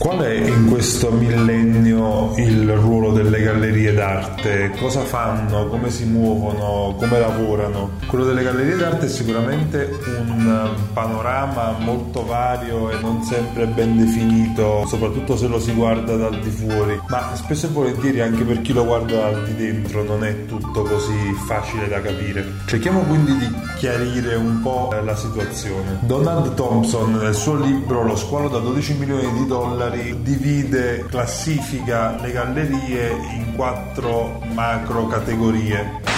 Qual è in questo millennio il ruolo delle gallerie d'arte? Cosa fanno? Come si muovono? Come lavorano? Quello delle gallerie d'arte è sicuramente un panorama molto vario e non sempre ben definito, soprattutto se lo si guarda dal di fuori, ma spesso e volentieri anche per chi lo guarda dal di dentro non è tutto così facile da capire. Cerchiamo quindi di chiarire un po' la situazione. Donald Thompson nel suo libro Lo squalo da 12 milioni di dollari Ferrari divide, classifica le gallerie in quattro macro categorie.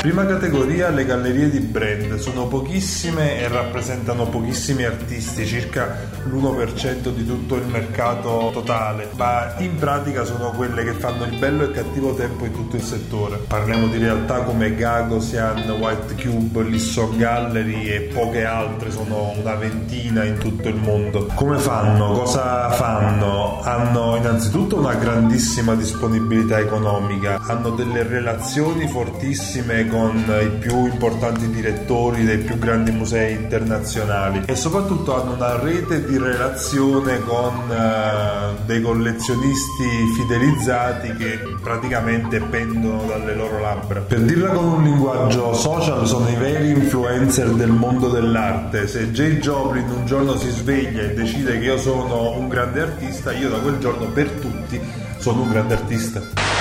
Prima categoria le gallerie di brand, sono pochissime e rappresentano pochissimi artisti, circa l'1% di tutto il mercato totale, ma in pratica sono quelle che fanno il bello e cattivo tempo in tutto il settore. Parliamo di realtà come Gagosian, White Cube, Lisson Gallery e poche altre, sono una ventina in tutto il mondo. Come fanno? Cosa fanno? Hanno innanzitutto una grandissima disponibilità economica, hanno delle relazioni fortissime con i più importanti direttori dei più grandi musei internazionali e soprattutto hanno una rete di relazione con uh, dei collezionisti fidelizzati che praticamente pendono dalle loro labbra. Per dirla con un linguaggio social sono i veri influencer del mondo dell'arte. Se Jay Joplin un giorno si sveglia e decide che io sono un grande artista, io da quel giorno per tutti sono un grande artista.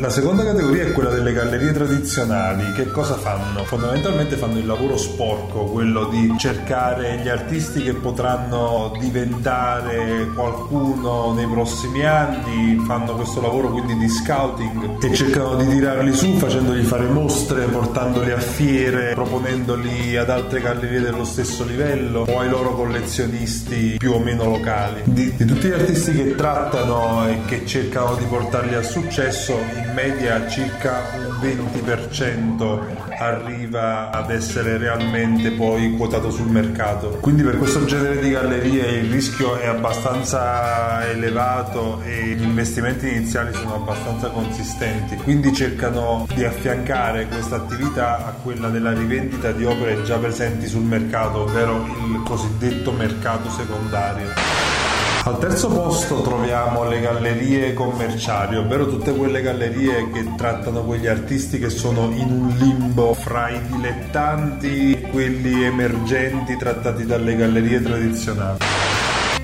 La seconda categoria è quella delle gallerie tradizionali. Che cosa fanno? Fondamentalmente fanno il lavoro sporco, quello di cercare gli artisti che potranno diventare qualcuno nei prossimi anni, fanno questo lavoro quindi di scouting e cercano di tirarli su facendogli fare mostre, portandoli a fiere, proponendoli ad altre gallerie dello stesso livello o ai loro collezionisti più o meno locali. Di, di tutti gli artisti che trattano e che cercano di portarli al successo, media circa un 20% arriva ad essere realmente poi quotato sul mercato. Quindi per questo genere di gallerie il rischio è abbastanza elevato e gli investimenti iniziali sono abbastanza consistenti. Quindi cercano di affiancare questa attività a quella della rivendita di opere già presenti sul mercato, ovvero il cosiddetto mercato secondario. Al terzo posto troviamo le gallerie commerciali, ovvero tutte quelle gallerie che trattano quegli artisti che sono in un limbo fra i dilettanti e quelli emergenti trattati dalle gallerie tradizionali.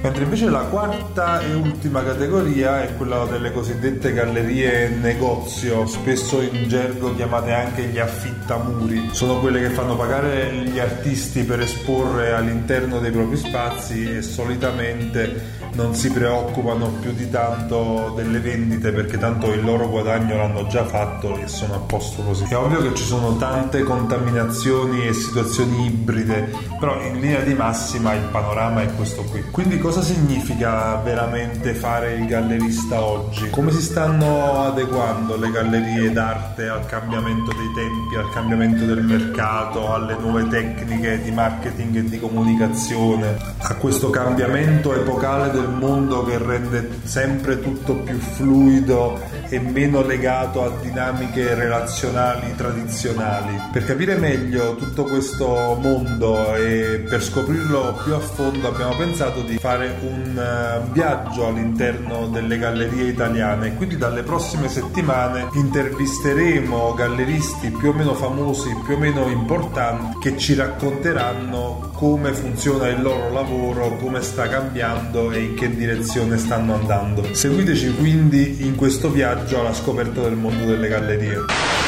Mentre invece la quarta e ultima categoria è quella delle cosiddette gallerie negozio, spesso in gergo chiamate anche gli affittamuri. Sono quelle che fanno pagare gli artisti per esporre all'interno dei propri spazi e solitamente non si preoccupano più di tanto delle vendite perché tanto il loro guadagno l'hanno già fatto e sono a posto così. È ovvio che ci sono tante contaminazioni e situazioni ibride, però in linea di massima il panorama è questo qui. Quindi cosa significa veramente fare il gallerista oggi? Come si stanno adeguando le gallerie d'arte al cambiamento dei tempi, al cambiamento del mercato, alle nuove tecniche di marketing e di comunicazione, a questo cambiamento epocale del mondo che rende sempre tutto più fluido e meno legato a dinamiche relazionali tradizionali. Per capire meglio tutto questo mondo e per scoprirlo più a fondo abbiamo pensato di fare un eh, viaggio all'interno delle gallerie italiane quindi dalle prossime settimane intervisteremo galleristi più o meno famosi, più o meno importanti che ci racconteranno come funziona il loro lavoro, come sta cambiando e in che direzione stanno andando. Seguiteci quindi in questo viaggio alla scoperta del mondo delle gallerie.